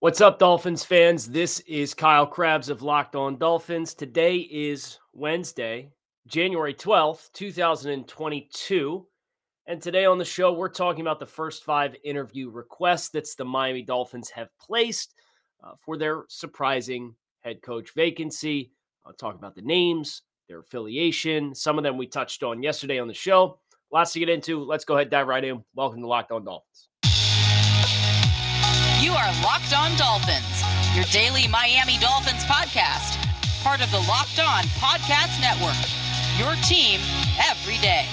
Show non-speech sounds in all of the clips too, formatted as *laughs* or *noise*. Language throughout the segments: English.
What's up, Dolphins fans? This is Kyle Crabbs of Locked On Dolphins. Today is Wednesday, January 12th, 2022. And today on the show, we're talking about the first five interview requests that the Miami Dolphins have placed uh, for their surprising head coach vacancy. I'll talk about the names, their affiliation. Some of them we touched on yesterday on the show. Lots to get into. Let's go ahead, and dive right in. Welcome to Locked On Dolphins. You are Locked On Dolphins, your daily Miami Dolphins podcast, part of the Locked On Podcast Network. Your team every day.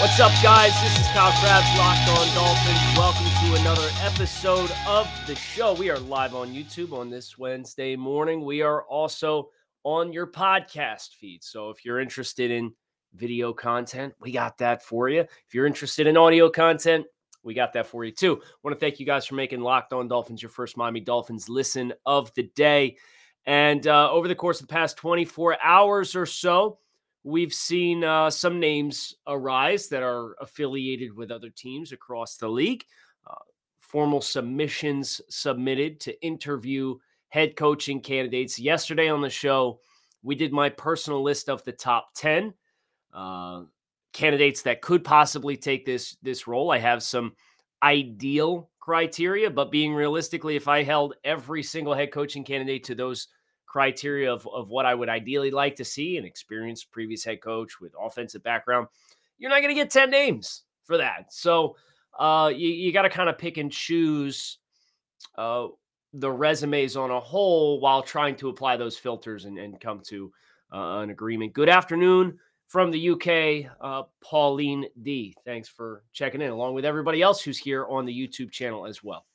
What's up, guys? This is Kyle Crabbs, Locked On Dolphins. Welcome to another episode of the show. We are live on YouTube on this Wednesday morning. We are also on your podcast feed. So if you're interested in video content, we got that for you. If you're interested in audio content, we got that for you too. Want to thank you guys for making Locked On Dolphins your first Miami Dolphins listen of the day. And uh, over the course of the past 24 hours or so, we've seen uh, some names arise that are affiliated with other teams across the league. Uh, formal submissions submitted to interview head coaching candidates. Yesterday on the show, we did my personal list of the top 10. Uh, candidates that could possibly take this this role. I have some ideal criteria, but being realistically, if I held every single head coaching candidate to those criteria of, of what I would ideally like to see, an experienced previous head coach with offensive background, you're not going to get 10 names for that. So uh, you, you got to kind of pick and choose uh, the resumes on a whole while trying to apply those filters and, and come to uh, an agreement. Good afternoon from the UK, uh, Pauline D. Thanks for checking in, along with everybody else who's here on the YouTube channel as well.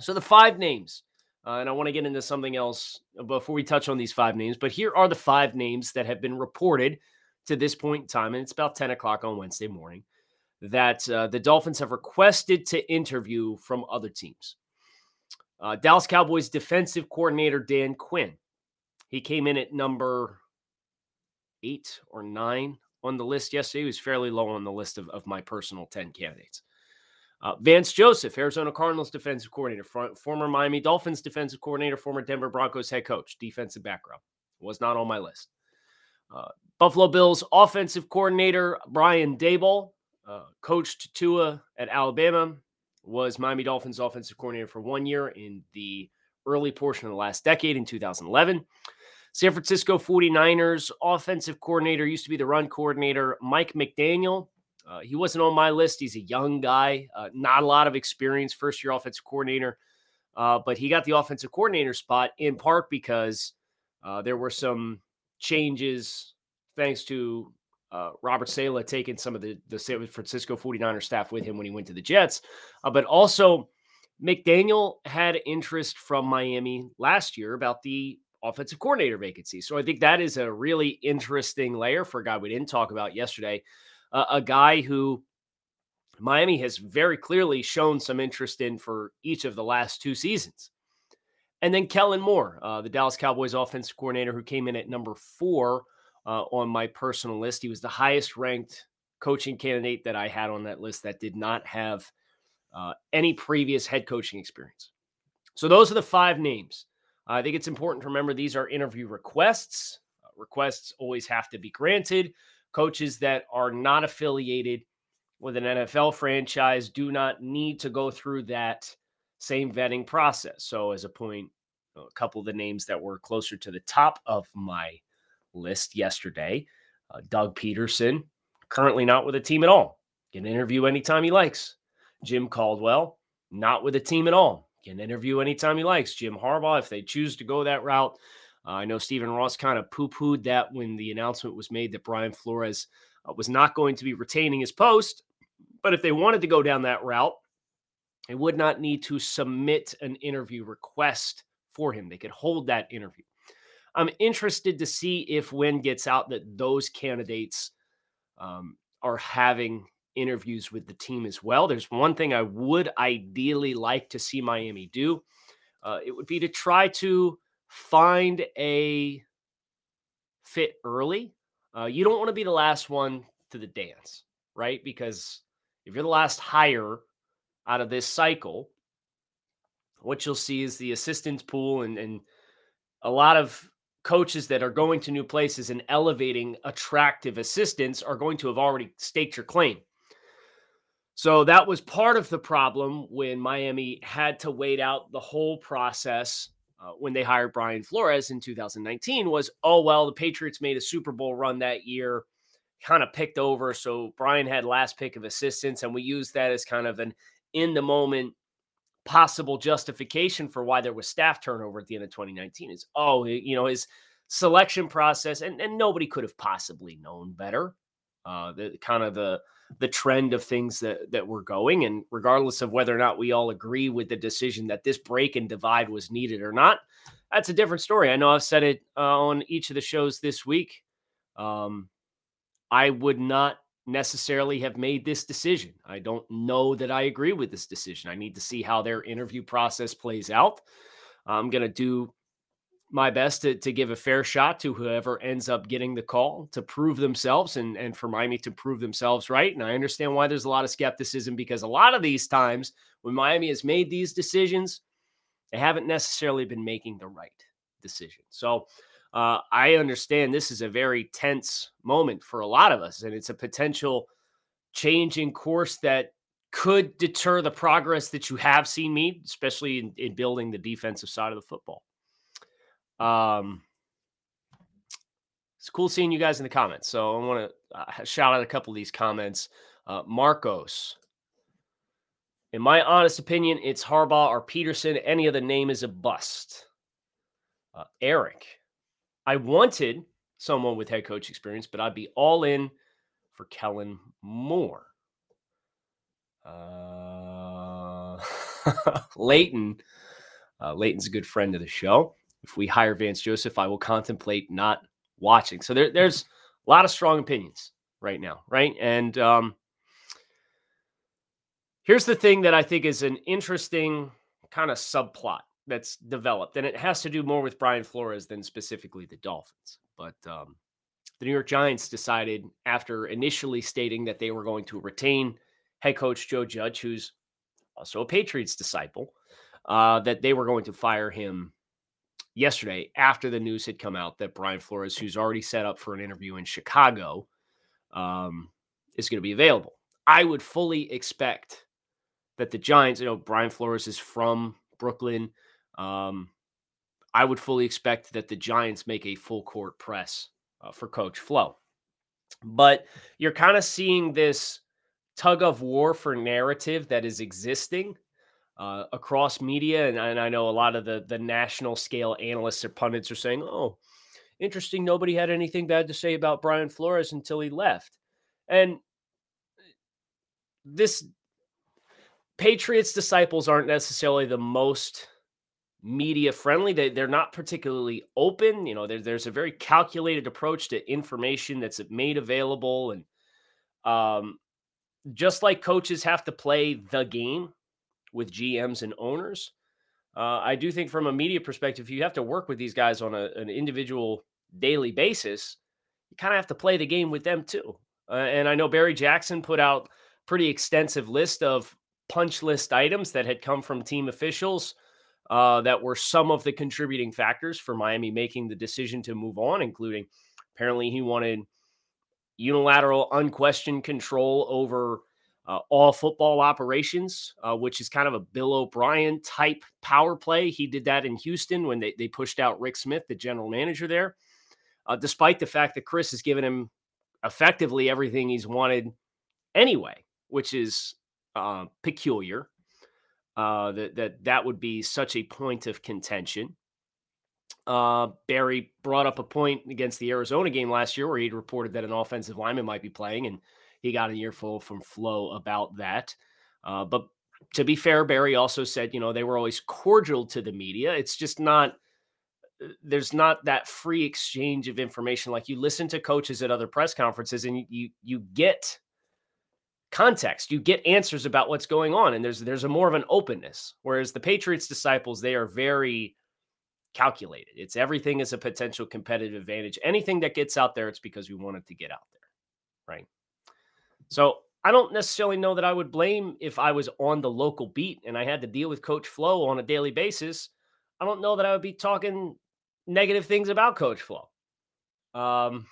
So, the five names, uh, and I want to get into something else before we touch on these five names, but here are the five names that have been reported to this point in time, and it's about 10 o'clock on Wednesday morning, that uh, the Dolphins have requested to interview from other teams. Uh, Dallas Cowboys defensive coordinator Dan Quinn. He came in at number eight or nine on the list yesterday. He was fairly low on the list of, of my personal 10 candidates. Uh, Vance Joseph, Arizona Cardinals defensive coordinator, former Miami Dolphins defensive coordinator, former Denver Broncos head coach, defensive background. Was not on my list. Uh, Buffalo Bills offensive coordinator, Brian Daboll, uh, coached Tua at Alabama, was Miami Dolphins offensive coordinator for one year in the early portion of the last decade in 2011. San Francisco 49ers offensive coordinator used to be the run coordinator, Mike McDaniel. Uh, he wasn't on my list. He's a young guy, uh, not a lot of experience, first year offensive coordinator. Uh, but he got the offensive coordinator spot in part because uh, there were some changes thanks to uh, Robert Saleh taking some of the, the San Francisco 49er staff with him when he went to the Jets. Uh, but also, McDaniel had interest from Miami last year about the offensive coordinator vacancy. So I think that is a really interesting layer for a guy we didn't talk about yesterday. Uh, a guy who Miami has very clearly shown some interest in for each of the last two seasons. And then Kellen Moore, uh, the Dallas Cowboys offensive coordinator, who came in at number four uh, on my personal list. He was the highest ranked coaching candidate that I had on that list that did not have uh, any previous head coaching experience. So those are the five names. I think it's important to remember these are interview requests. Uh, requests always have to be granted. Coaches that are not affiliated with an NFL franchise do not need to go through that same vetting process. So, as a point, a couple of the names that were closer to the top of my list yesterday uh, Doug Pederson, currently not with a team at all, can interview anytime he likes. Jim Caldwell, not with a team at all can interview anytime he likes. Jim Harbaugh, if they choose to go that route. Uh, I know Stephen Ross kind of poo pooed that when the announcement was made that Brian Flores uh, was not going to be retaining his post. But if they wanted to go down that route, they would not need to submit an interview request for him. They could hold that interview. I'm interested to see if when gets out that those candidates um, are having interviews with the team as well. There's one thing I would ideally like to see Miami do. Uh, it would be to try to find a fit early. Uh, you don't want to be the last one to the dance, right? Because if you're the last hire out of this cycle, what you'll see is the assistants pool and, and a lot of coaches that are going to new places and elevating attractive assistants are going to have already staked your claim. So that was part of the problem when Miami had to wait out the whole process uh, when they hired Brian Flores in 2019 was, oh, well, the Patriots made a Super Bowl run that year, kind of picked over. So Brian had last pick of assistants, and we used that as kind of an in the moment possible justification for why there was staff turnover at the end of 2019 is, oh, you know, his selection process, and, and nobody could have possibly known better. Uh, the kind of the the trend of things that that were going and regardless of whether or not we all agree with the decision that this break and divide was needed or not that's a different story. I know i've said it uh, on each of the shows this week. Um, i would not necessarily have made this decision. I don't know that i agree with this decision. I need to see how their interview process plays out. I'm going to do my best to, to give a fair shot to whoever ends up getting the call to prove themselves and, and for Miami to prove themselves right. And I understand why there's a lot of skepticism because a lot of these times when Miami has made these decisions, they haven't necessarily been making the right decision. So uh, I understand this is a very tense moment for a lot of us, and it's a potential change in course that could deter the progress that you have seen me, especially in, in building the defensive side of the football. Um, it's cool seeing you guys in the comments. So I want to uh, shout out a couple of these comments. Uh, Marcos, in my honest opinion, it's Harbaugh or Pederson. Any other name is a bust. Uh, Eric, I wanted someone with head coach experience, but I'd be all in for Kellen Moore. Uh, *laughs* Leighton, uh, Leighton's a good friend of the show if we hire Vance Joseph, I will contemplate not watching. So there, there's a lot of strong opinions right now, right? And um, here's the thing that I think is an interesting kind of subplot that's developed, and it has to do more with Brian Flores than specifically the Dolphins. But um, the New York Giants decided after initially stating that they were going to retain head coach Joe Judge, who's also a Patriots disciple, uh, that they were going to fire him yesterday after the news had come out that Brian Flores, who's already set up for an interview in Chicago, um, is going to be available. I would fully expect that the Giants, you know, Brian Flores is from Brooklyn. Um, I would fully expect that the Giants make a full court press uh, for Coach Flo. But you're kind of seeing this tug of war for narrative that is existing uh, across media, and, and, I know a lot of the the national scale analysts or pundits are saying, "Oh, interesting. Nobody had anything bad to say about Brian Flores until he left," and this Patriots disciples aren't necessarily the most media friendly. They, they're not particularly open. You know, there, there's a very calculated approach to information that's made available. And um, just like coaches have to play the game, with GMs and owners. Uh, I do think from a media perspective, you have to work with these guys on a, an individual daily basis. You kind of have to play the game with them too. Uh, and I know Barry Jackson put out pretty extensive list of punch list items that had come from team officials uh, that were some of the contributing factors for Miami making the decision to move on, including apparently he wanted unilateral, unquestioned control over uh, all football operations, uh, which is kind of a Bill O'Brien type power play. He did that in Houston when they, they pushed out Rick Smith, the general manager there, uh, despite the fact that Chris has given him effectively everything he's wanted anyway, which is uh, peculiar. Uh, that that that would be such a point of contention. Uh, Barry brought up a point against the Arizona game last year where he'd reported that an offensive lineman might be playing, and he got an earful from Flo about that. Uh, but to be fair, Barry also said, you know, they were always cordial to the media. It's just not, uh, there's not that free exchange of information. Like you listen to coaches at other press conferences and you, you get context, you get answers about what's going on. And there's, there's a more of an openness. Whereas the Patriots disciples, they are very calculated. It's everything is a potential competitive advantage. Anything that gets out there, it's because we want it to get out there. Right. So I don't necessarily know that I would blame if I was on the local beat and I had to deal with Coach Flo on a daily basis. I don't know that I would be talking negative things about Coach Flo. Um,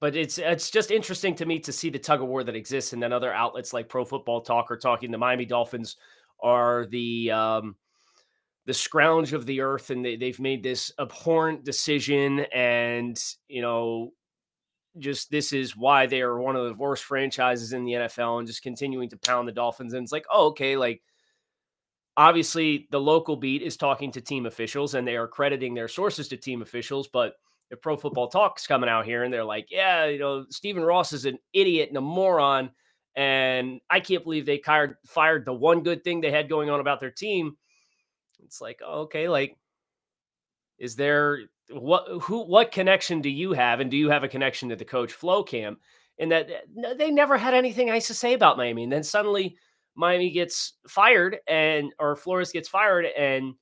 but it's it's just interesting to me to see the tug of war that exists, and then other outlets like Pro Football Talk are talking the Miami Dolphins are the um, the scrounge of the earth, and they, they've made this abhorrent decision, and you know, just this is why they are one of the worst franchises in the NFL, and just continuing to pound the Dolphins. And it's like, oh, okay, like obviously the local beat is talking to team officials, and they are crediting their sources to team officials, but if Pro Football Talk's coming out here and they're like, yeah, you know, Stephen Ross is an idiot and a moron. And I can't believe they fired, fired the one good thing they had going on about their team. It's like, oh, okay, like, is there what who what connection do you have? And do you have a connection to the coach Flo Cam? And that eh, they never had anything nice to say about Miami. And then suddenly Miami gets fired and or Flores gets fired and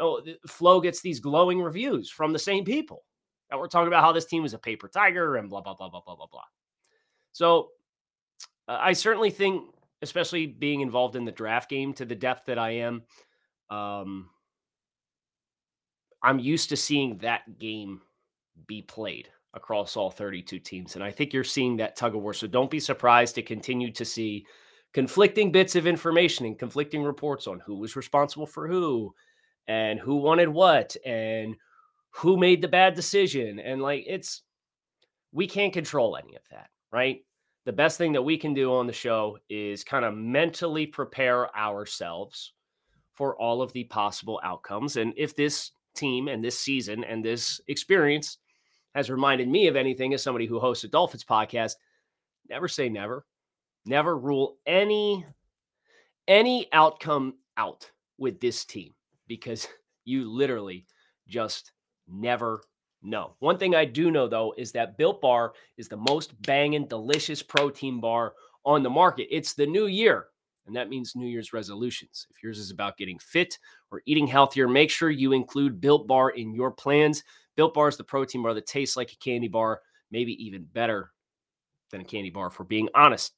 oh Flo gets these glowing reviews from the same people. And we're talking about how this team is a paper tiger and blah, blah, blah, blah, blah, blah, blah. So uh, I certainly think, especially being involved in the draft game to the depth that I am, um, I'm used to seeing that game be played across all 32 teams. And I think you're seeing that tug of war. So don't be surprised to continue to see conflicting bits of information and conflicting reports on who was responsible for who and who wanted what and who made the bad decision. And like, it's, we can't control any of that, right? The best thing that we can do on the show is kind of mentally prepare ourselves for all of the possible outcomes. And if this team and this season and this experience has reminded me of anything as somebody who hosts a Dolphins podcast, never say never. Never rule any any outcome out with this team because *laughs* you literally just never know. One thing I do know though is that Built Bar is the most banging, delicious protein bar on the market. It's the new year, and that means New Year's resolutions. If yours is about getting fit or eating healthier, make sure you include Built Bar in your plans. Built Bar is the protein bar that tastes like a candy bar, maybe even better than a candy bar, for being honest.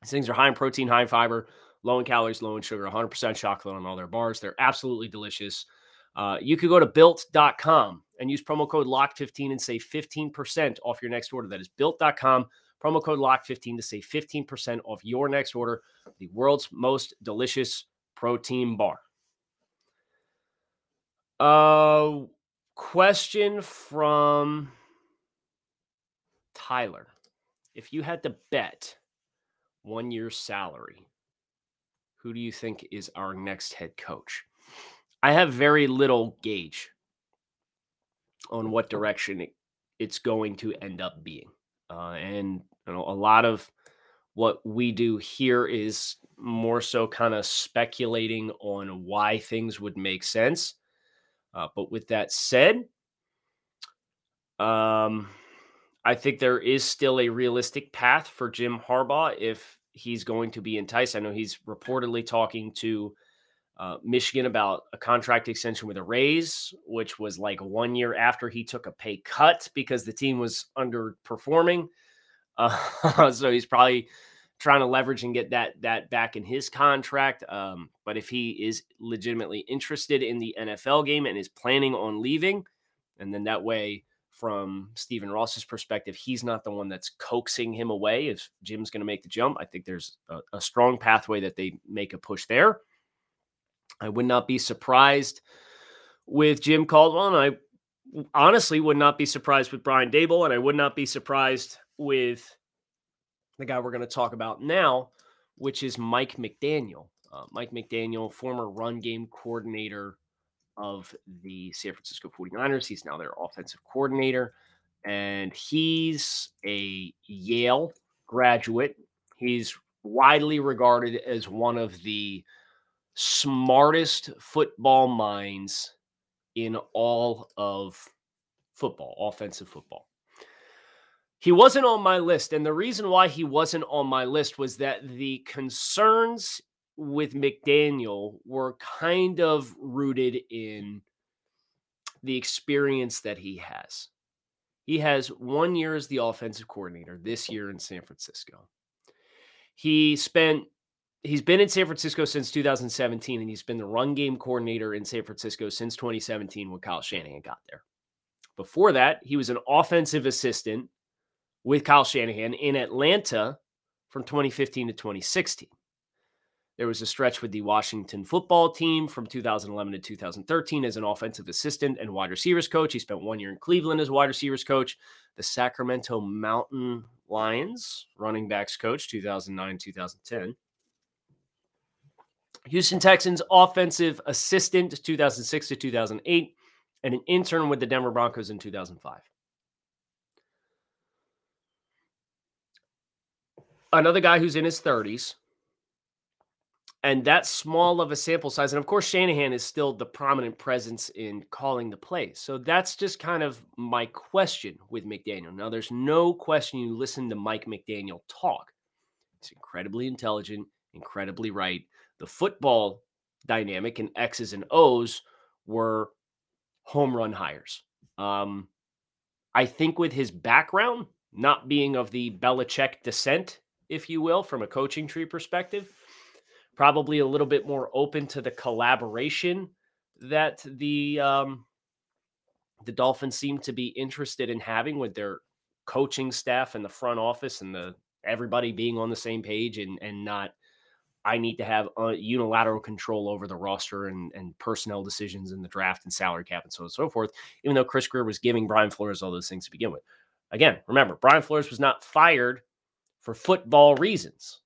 These things are high in protein, high in fiber, low in calories, low in sugar, 100% chocolate on all their bars. They're absolutely delicious. Uh, you could go to built.com and use promo code LOCK15 and save 15% off your next order. That is built.com, promo code LOCK15 to save 15% off your next order. The world's most delicious protein bar. Uh, question from Tyler. If you had to bet one year's salary, who do you think is our next head coach? I have very little gauge on what direction it, it's going to end up being. Uh, and you know, a lot of what we do here is more so kind of speculating on why things would make sense. Uh, but with that said, um, I think there is still a realistic path for Jim Harbaugh if he's going to be enticed. I know he's reportedly talking to uh, Michigan about a contract extension with a raise, which was like one year after he took a pay cut because the team was underperforming. Uh, *laughs* so he's probably trying to leverage and get that that back in his contract. Um, but if he is legitimately interested in the NFL game and is planning on leaving, and then that way, from Stephen Ross's perspective, he's not the one that's coaxing him away. If Jim's going to make the jump, I think there's a, a strong pathway that they make a push there. I would not be surprised with Jim Caldwell. And I honestly would not be surprised with Brian Daboll, And I would not be surprised with the guy we're going to talk about now, which is Mike McDaniel. Uh, Mike McDaniel, former run game coordinator of the San Francisco 49ers. He's now their offensive coordinator. And he's a Yale graduate. He's widely regarded as one of the smartest football minds in all of football, offensive football. He wasn't on my list. And the reason why he wasn't on my list was that the concerns with McDaniel were kind of rooted in the experience that he has. He has one year as the offensive coordinator this year in San Francisco. He spent he's been in San Francisco since 2017, and he's been the run game coordinator in San Francisco since 2017 when Kyle Shanahan got there. Before that, he was an offensive assistant with Kyle Shanahan in Atlanta from 2015 to 2016. There was a stretch with the Washington football team from 2011 to 2013 as an offensive assistant and wide receivers coach. He spent one year in Cleveland as wide receivers coach, the Sacramento Mountain Lions running backs coach 2009 2010. Houston Texans offensive assistant 2006 to 2008 and an intern with the Denver Broncos in 2005. Another guy who's in his 30s and that small of a sample size. And of course, Shanahan is still the prominent presence in calling the plays. So that's just kind of my question with McDaniel. Now, there's no question you listen to Mike McDaniel talk. He's incredibly intelligent, incredibly right. The football dynamic and X's and O's were home run hires. Um, I think with his background, not being of the Belichick descent, if you will, from a coaching tree perspective, probably a little bit more open to the collaboration that the um, the Dolphins seem to be interested in having with their coaching staff and the front office and the everybody being on the same page and and not I need to have a unilateral control over the roster and, and personnel decisions in the draft and salary cap and so on and so forth, even though Chris Grier was giving Brian Flores all those things to begin with. Again, remember, Brian Flores was not fired for football reasons.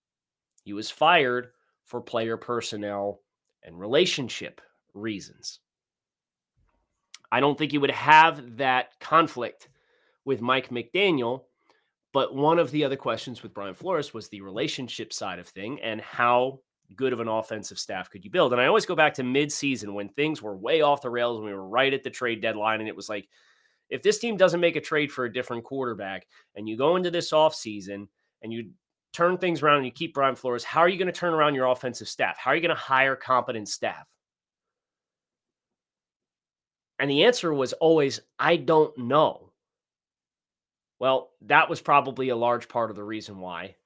He was fired for player personnel and relationship reasons. I don't think you would have that conflict with Mike McDaniel. But one of the other questions with Brian Flores was the relationship side of thing and how good of an offensive staff could you build? And I always go back to midseason when things were way off the rails and we were right at the trade deadline. And it was like, if this team doesn't make a trade for a different quarterback and you go into this offseason and you turn things around and you keep Brian Flores, how are you going to turn around your offensive staff? How are you going to hire competent staff? And the answer was always, I don't know. Well, that was probably a large part of the reason why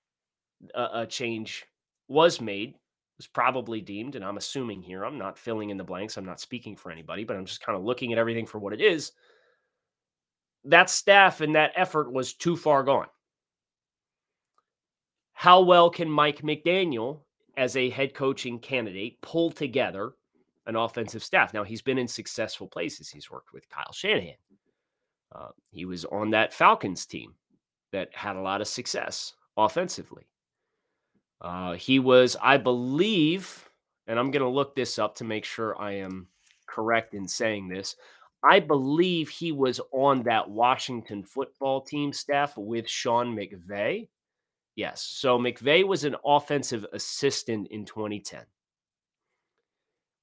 a, a change was made, was probably deemed, and I'm assuming here, I'm not filling in the blanks, I'm not speaking for anybody, but I'm just kind of looking at everything for what it is. That staff and that effort was too far gone. How well can Mike McDaniel, as a head coaching candidate, pull together an offensive staff? Now, he's been in successful places. He's worked with Kyle Shanahan. Uh, he was on that Falcons team that had a lot of success offensively. Uh, he was, I believe, and I'm going to look this up to make sure I am correct in saying this. I believe he was on that Washington football team staff with Sean McVay. Yes. So McVay was an offensive assistant in 2010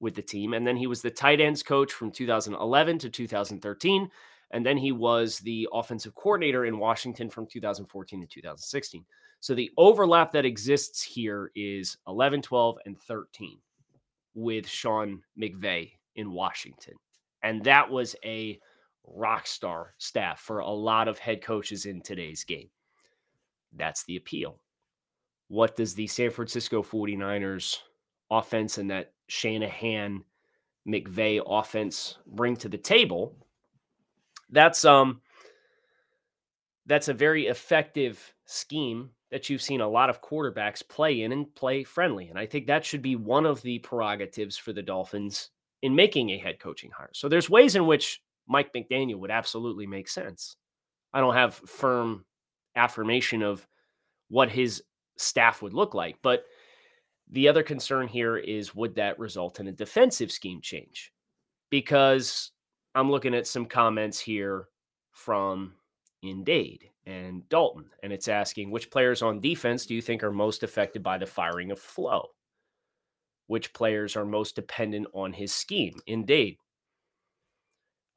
with the team. And then he was the tight ends coach from 2011 to 2013. And then he was the offensive coordinator in Washington from 2014 to 2016. So the overlap that exists here is 11, 12, and 13 with Sean McVay in Washington. And that was a rock star staff for a lot of head coaches in today's game. That's the appeal. What does the San Francisco 49ers offense and that Shanahan McVay offense bring to the table? That's um that's a very effective scheme that you've seen a lot of quarterbacks play in and play friendly. And I think that should be one of the prerogatives for the Dolphins in making a head coaching hire. So there's ways in which Mike McDaniel would absolutely make sense. I don't have firm affirmation of what his staff would look like. But the other concern here is would that result in a defensive scheme change? Because I'm looking at some comments here from Indade and Dalton, and it's asking which players on defense do you think are most affected by the firing of Flo? Which players are most dependent on his scheme? Indade.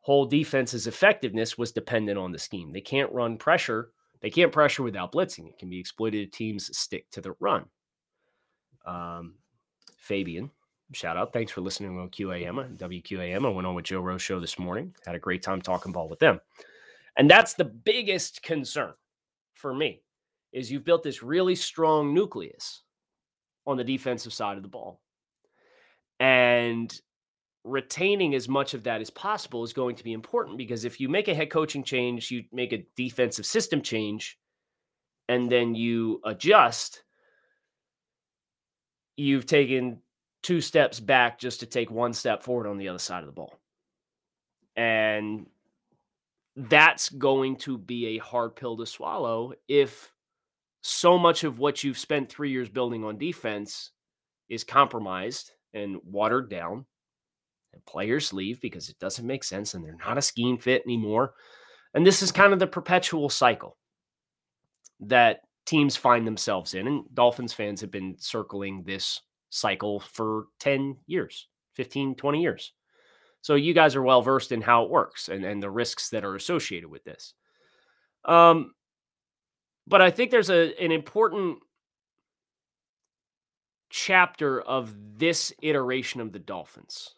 Whole defense's effectiveness was dependent on the scheme. They can't run pressure they can't pressure without blitzing. It can be exploited. If teams stick to the run. Um, Fabian, shout out. Thanks for listening on QAM, WQAM. I went on with Joe Rose show this morning. Had a great time talking ball with them. And that's the biggest concern for me is you've built this really strong nucleus on the defensive side of the ball. And retaining as much of that as possible is going to be important because if you make a head coaching change, you make a defensive system change, and then you adjust, you've taken two steps back just to take one step forward on the other side of the ball. And that's going to be a hard pill to swallow if so much of what you've spent three years building on defense is compromised and watered down and players leave because it doesn't make sense and they're not a scheme fit anymore. And this is kind of the perpetual cycle that teams find themselves in. And Dolphins fans have been circling this cycle for 10 years, 15, 20 years. So you guys are well versed in how it works and, and the risks that are associated with this. Um, but I think there's a an important chapter of this iteration of the Dolphins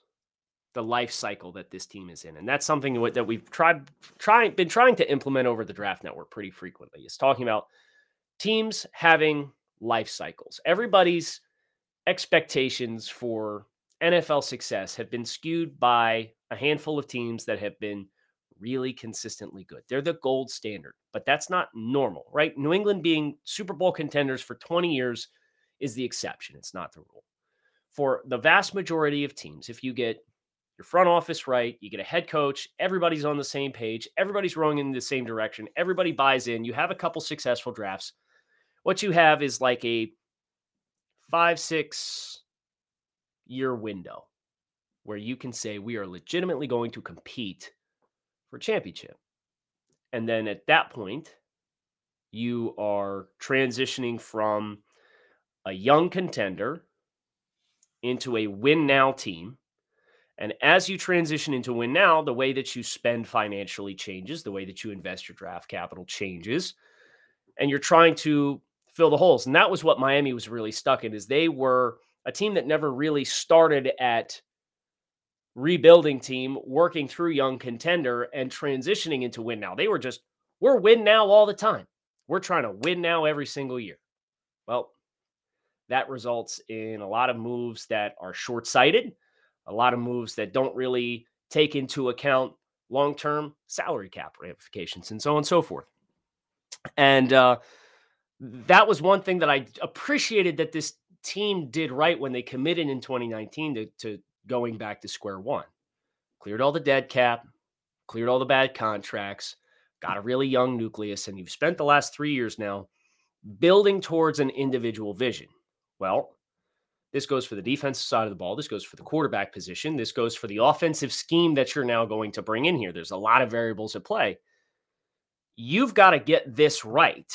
the life cycle that this team is in. And that's something that we've tried trying been trying to implement over the draft network pretty frequently. Is talking about teams having life cycles. Everybody's expectations for NFL success have been skewed by a handful of teams that have been really consistently good. They're the gold standard, but that's not normal, right? New England being Super Bowl contenders for 20 years is the exception. It's not the rule. For the vast majority of teams, if you get your front office right, you get a head coach, everybody's on the same page, everybody's rowing in the same direction, everybody buys in, you have a couple successful drafts. What you have is like a five, six year window where you can say we are legitimately going to compete for championship. And then at that point, you are transitioning from a young contender into a win now team and as you transition into win now, the way that you spend financially changes, the way that you invest your draft capital changes, and you're trying to fill the holes. And that was what Miami was really stuck in is they were a team that never really started at rebuilding team, working through young contender and transitioning into win now. They were just we're win now all the time. We're trying to win now every single year. Well, that results in a lot of moves that are short-sighted a lot of moves that don't really take into account long term salary cap ramifications and so on and so forth. And uh, that was one thing that I appreciated that this team did right when they committed in 2019 to, to going back to square one. Cleared all the dead cap, cleared all the bad contracts, got a really young nucleus, and you've spent the last three years now building towards an individual vision. Well, this goes for the defensive side of the ball. This goes for the quarterback position. This goes for the offensive scheme that you're now going to bring in here. There's a lot of variables at play. You've got to get this right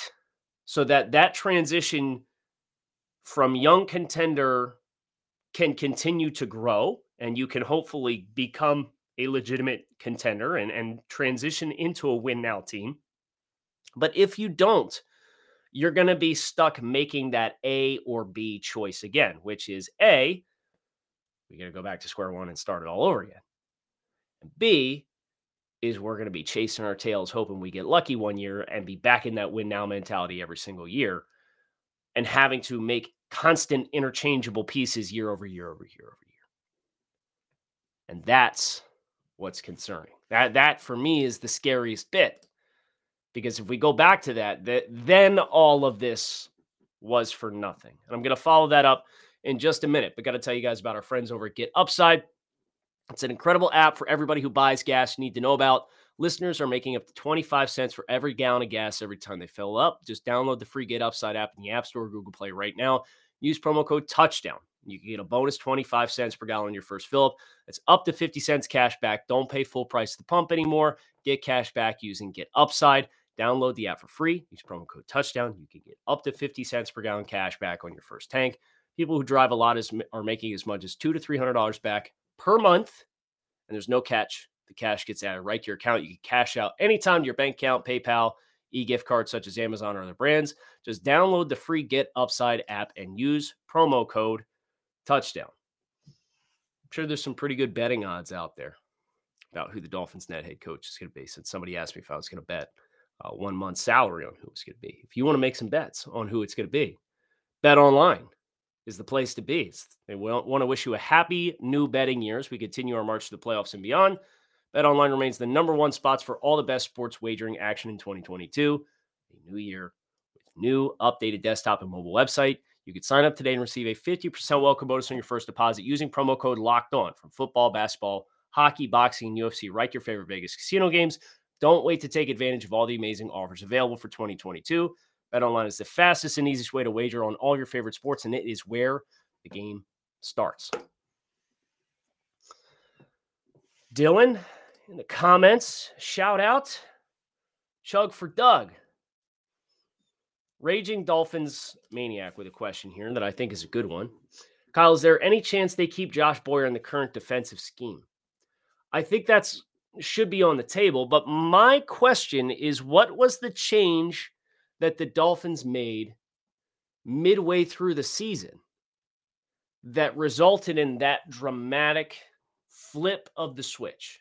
so that that transition from young contender can continue to grow and you can hopefully become a legitimate contender and, and transition into a win now team. But if you don't, you're going to be stuck making that A or B choice again, which is A, we got to go back to square one and start it all over again. And B is we're going to be chasing our tails, hoping we get lucky one year and be back in that win now mentality every single year and having to make constant interchangeable pieces year over year over year over year. And that's what's concerning. That that for me is the scariest bit because if we go back to that, that then all of this was for nothing. And I'm going to follow that up in just a minute. But got to tell you guys about our friends over at Get Upside. It's an incredible app for everybody who buys gas you need to know about. Listeners are making up to 25 cents for every gallon of gas every time they fill up. Just download the free Get Upside app in the App Store, Google Play right now. Use promo code touchdown. You can get a bonus 25 cents per gallon your first fill up. It's up to 50 cents cash back. Don't pay full price at the pump anymore. Get cash back using Get Upside. Download the app for free. Use promo code touchdown. You can get up to 50 cents per gallon cash back on your first tank. People who drive a lot is, are making as much as two to three hundred dollars back per month. And there's no catch. The cash gets added right to your account. You can cash out anytime to your bank account, PayPal, e-gift cards such as Amazon or other brands. Just download the free Get Upside app and use promo code touchdown. I'm sure there's some pretty good betting odds out there about who the Dolphins net head coach is going to be. Since somebody asked me if I was going to bet uh, one month salary on who it's going to be. If you want to make some bets on who it's going to be, Bet Online is the place to be. They want to wish you a happy new betting year as we continue our march to the playoffs and beyond. Bet Online remains the number one spots for all the best sports wagering action in 2022. A new year with new updated desktop and mobile website. You can sign up today and receive a 50% welcome bonus on your first deposit using promo code locked on from football, basketball, hockey, boxing, and UFC. Right your favorite Vegas casino games. Don't wait to take advantage of all the amazing offers available for 2022. BetOnline is the fastest and easiest way to wager on all your favorite sports, and it is where the game starts. Dylan in the comments, shout out, chug for Doug. Raging Dolphins maniac with a question here that I think is a good one. Kyle, is there any chance they keep Josh Boyer in the current defensive scheme? I think that's should be on the table, but my question is what was the change that the Dolphins made midway through the season that resulted in that dramatic flip of the switch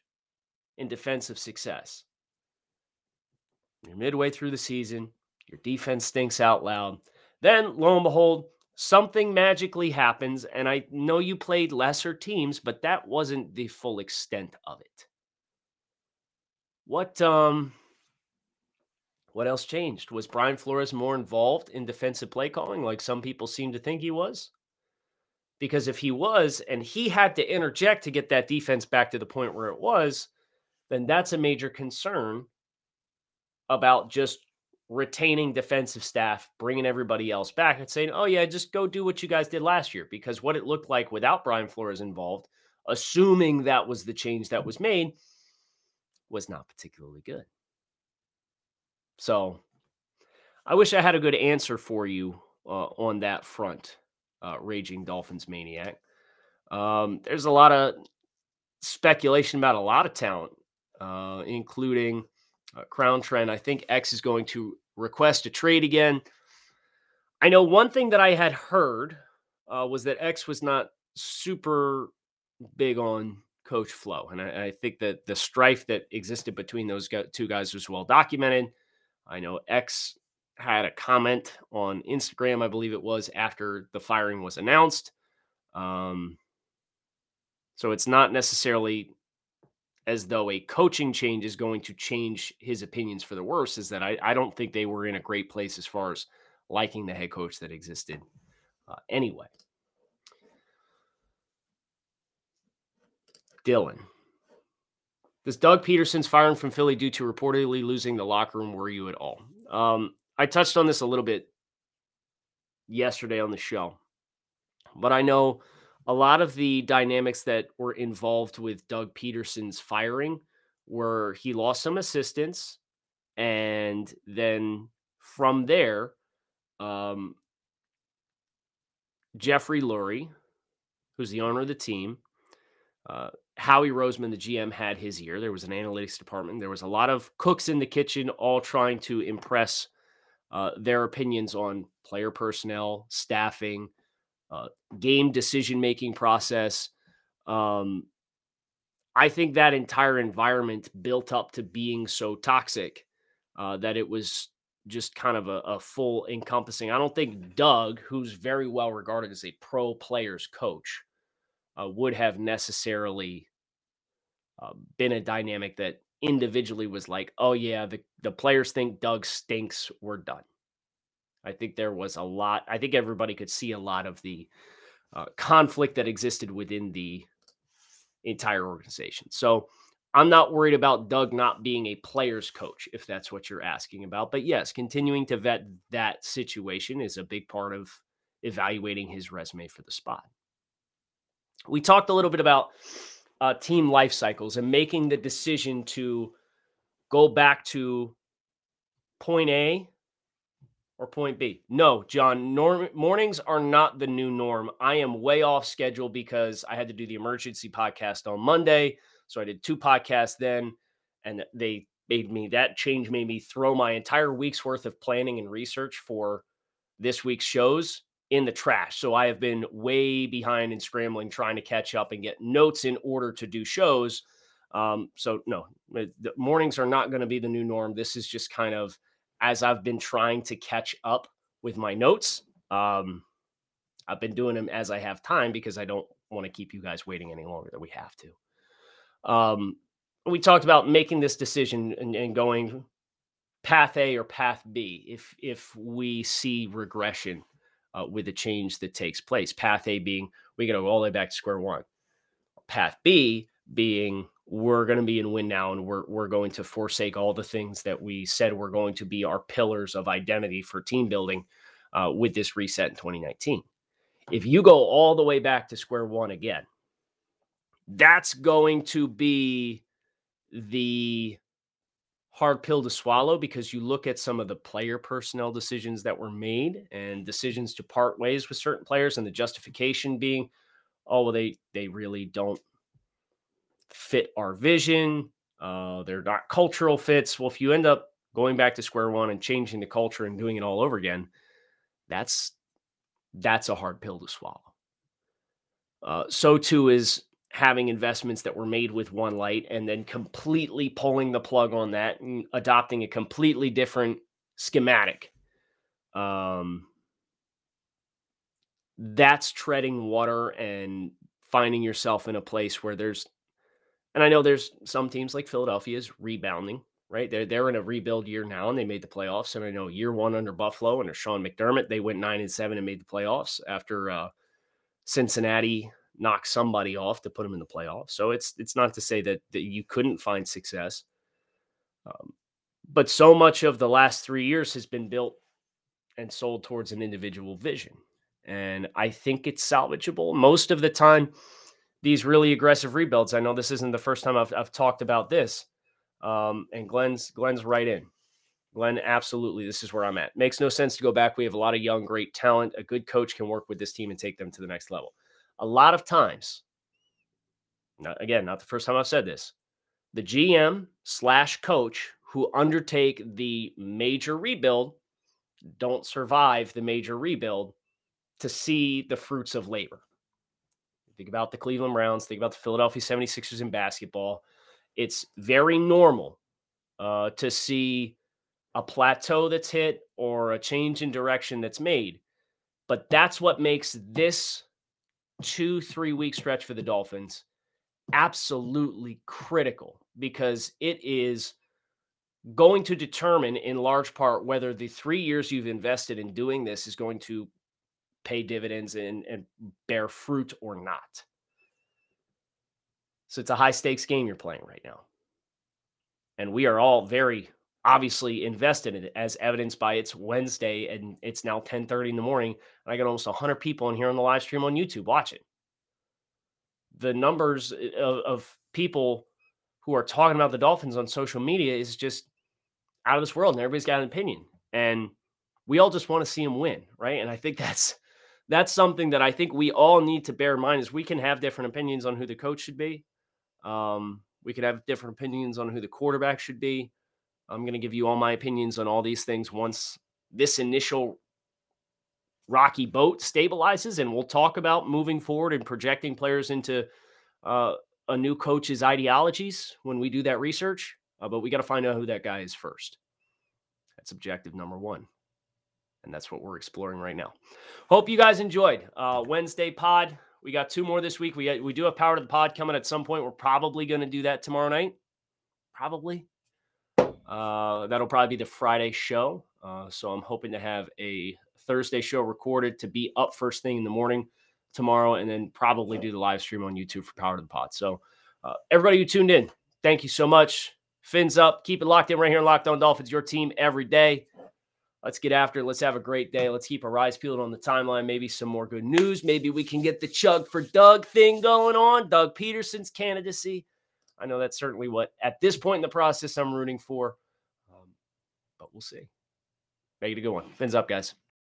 in defensive success? You're midway through the season, your defense stinks out loud. Then, lo and behold, something magically happens. And I know you played lesser teams, but that wasn't the full extent of it. What um what else changed? Was Brian Flores more involved in defensive play calling like some people seem to think he was? Because if he was and he had to interject to get that defense back to the point where it was, then that's a major concern about just retaining defensive staff, bringing everybody else back and saying, oh, yeah, just go do what you guys did last year. Because what it looked like without Brian Flores involved, assuming that was the change that was made, was not particularly good. So I wish I had a good answer for you uh, on that front, uh, Raging Dolphins Maniac. Um, there's a lot of speculation about a lot of talent, uh, including uh, Crown Trend. I think X is going to request a trade again. I know one thing that I had heard uh, was that X was not super big on Coach Flo. and I, I, think that the strife that existed between those two guys was well documented. I know X had a comment on Instagram, I believe it was after the firing was announced. Um, so it's not necessarily as though a coaching change is going to change his opinions for the worse, is that I, I don't think they were in a great place as far as liking the head coach that existed uh, anyway. Dylan. Does Doug Pederson's firing from Philly due to reportedly losing the locker room worry you at all? Um, I touched on this a little bit yesterday on the show, but I know a lot of the dynamics that were involved with Doug Pederson's firing were he lost some assistants, and then from there, um, Jeffrey Lurie, who's the owner of the team, uh, Howie Roseman, the GM, had his ear. There was an analytics department. There was a lot of cooks in the kitchen, all trying to impress uh, their opinions on player personnel, staffing, uh, game decision making process. Um, I think that entire environment built up to being so toxic uh, that it was just kind of a, a, full encompassing. I don't think Doug, who's very well regarded as a pro players coach, uh, would have necessarily uh, been a dynamic that individually was like, oh yeah, the the players think Doug stinks. We're done. I think there was a lot. I think everybody could see a lot of the uh, conflict that existed within the entire organization. So I'm not worried about Doug not being a player's coach, if that's what you're asking about. But yes, continuing to vet that situation is a big part of evaluating his resume for the spot. We talked a little bit about uh, team life cycles and making the decision to go back to point A or point B? No, John, norm, mornings are not the new norm. I am way off schedule because I had to do the emergency podcast on Monday. So I did two podcasts then, and they made me that change made me throw my entire week's worth of planning and research for this week's shows in the trash. So I have been way behind and scrambling trying to catch up and get notes in order to do shows. Um, so no, the mornings are not going to be the new norm. This is just kind of as I've been trying to catch up with my notes. Um, I've been doing them as I have time because I don't want to keep you guys waiting any longer than we have to. Um, we talked about making this decision and, and going path A or path B if if we see regression uh, with the change that takes place. Path A being we got to go all the way back to square one. Path B being we're going to be in win now and we're we're going to forsake all the things that we said were going to be our pillars of identity for team building uh, with this reset in 2019. If you go all the way back to square one again, that's going to be the hard pill to swallow because you look at some of the player personnel decisions that were made and decisions to part ways with certain players and the justification being oh well they they really don't fit our vision. Uh, they're not cultural fits. Well if you end up going back to square one and changing the culture and doing it all over again that's that's a hard pill to swallow. Uh, so too is having investments that were made with one light and then completely pulling the plug on that and adopting a completely different schematic um that's treading water and finding yourself in a place where there's and I know there's some teams like Philadelphia is rebounding, right? They're they're in a rebuild year now and they made the playoffs. And I know year one under Buffalo under Sean McDermott, they went nine and seven and made the playoffs after uh, Cincinnati knock somebody off to put them in the playoffs. So it's it's not to say that that you couldn't find success, um, but so much of the last three years has been built and sold towards an individual vision, and I think it's salvageable most of the time. These really aggressive rebuilds. I know this isn't the first time I've, I've talked about this, um, and Glenn's Glenn's right in. Glenn, absolutely, this is where I'm at. Makes no sense to go back. We have a lot of young, great talent. A good coach can work with this team and take them to the next level a lot of times, not, again, not the first time I've said this, the GM slash coach who undertake the major rebuild don't survive the major rebuild to see the fruits of labor. Think about the Cleveland Browns, think about the Philadelphia 76ers in basketball. It's very normal uh, to see a plateau that's hit or a change in direction that's made. But that's what makes this two, three week stretch for the Dolphins absolutely critical because it is going to determine in large part whether the three years you've invested in doing this is going to pay dividends and, and bear fruit or not. So it's a high stakes game you're playing right now. And we are all very obviously invested in it as evidenced by it's Wednesday and it's now 10:30 in the morning and I got almost 100 people in here on the live stream on YouTube watching. The numbers eh, of, of people who are talking about the Dolphins on social media is just out of this world and everybody's got an opinion and we all just want to see them win, right? And I think *laughs* that's that's something that I think we all need to bear in mind is we can have different opinions on who the coach should be. Um, we could have different opinions on who the quarterback should be. I'm going to give you all my opinions on all these things once this initial rocky boat stabilizes, and we'll talk about moving forward and projecting players into uh, a new coach's ideologies when we do that research. Uh, but we got to find out who that guy is first. That's objective number one. And that's what we're exploring right now. Hope you guys enjoyed uh, Wednesday pod. We got two more this week. We we do have power to the pod coming at some point. We're probably going to do that tomorrow night. Probably. Uh, that'll probably be the Friday show. Uh, so I'm hoping to have a Thursday show recorded to be up first thing in the morning tomorrow, and then probably do the live stream on YouTube for Power to the Pod. So uh, everybody who tuned in, thank you so much. Fins up. Keep it locked in right here in Locked On Dolphins, your team every day. Let's get after it. Let's have a great day. Let's keep our eyes peeled on the timeline. Maybe some more good news. Maybe we can get the chug for Doug thing going on. Doug Pederson's candidacy. I know that's certainly what, at this point in the process, I'm rooting for. Um, but we'll see. Make it a good one. Fins up, guys.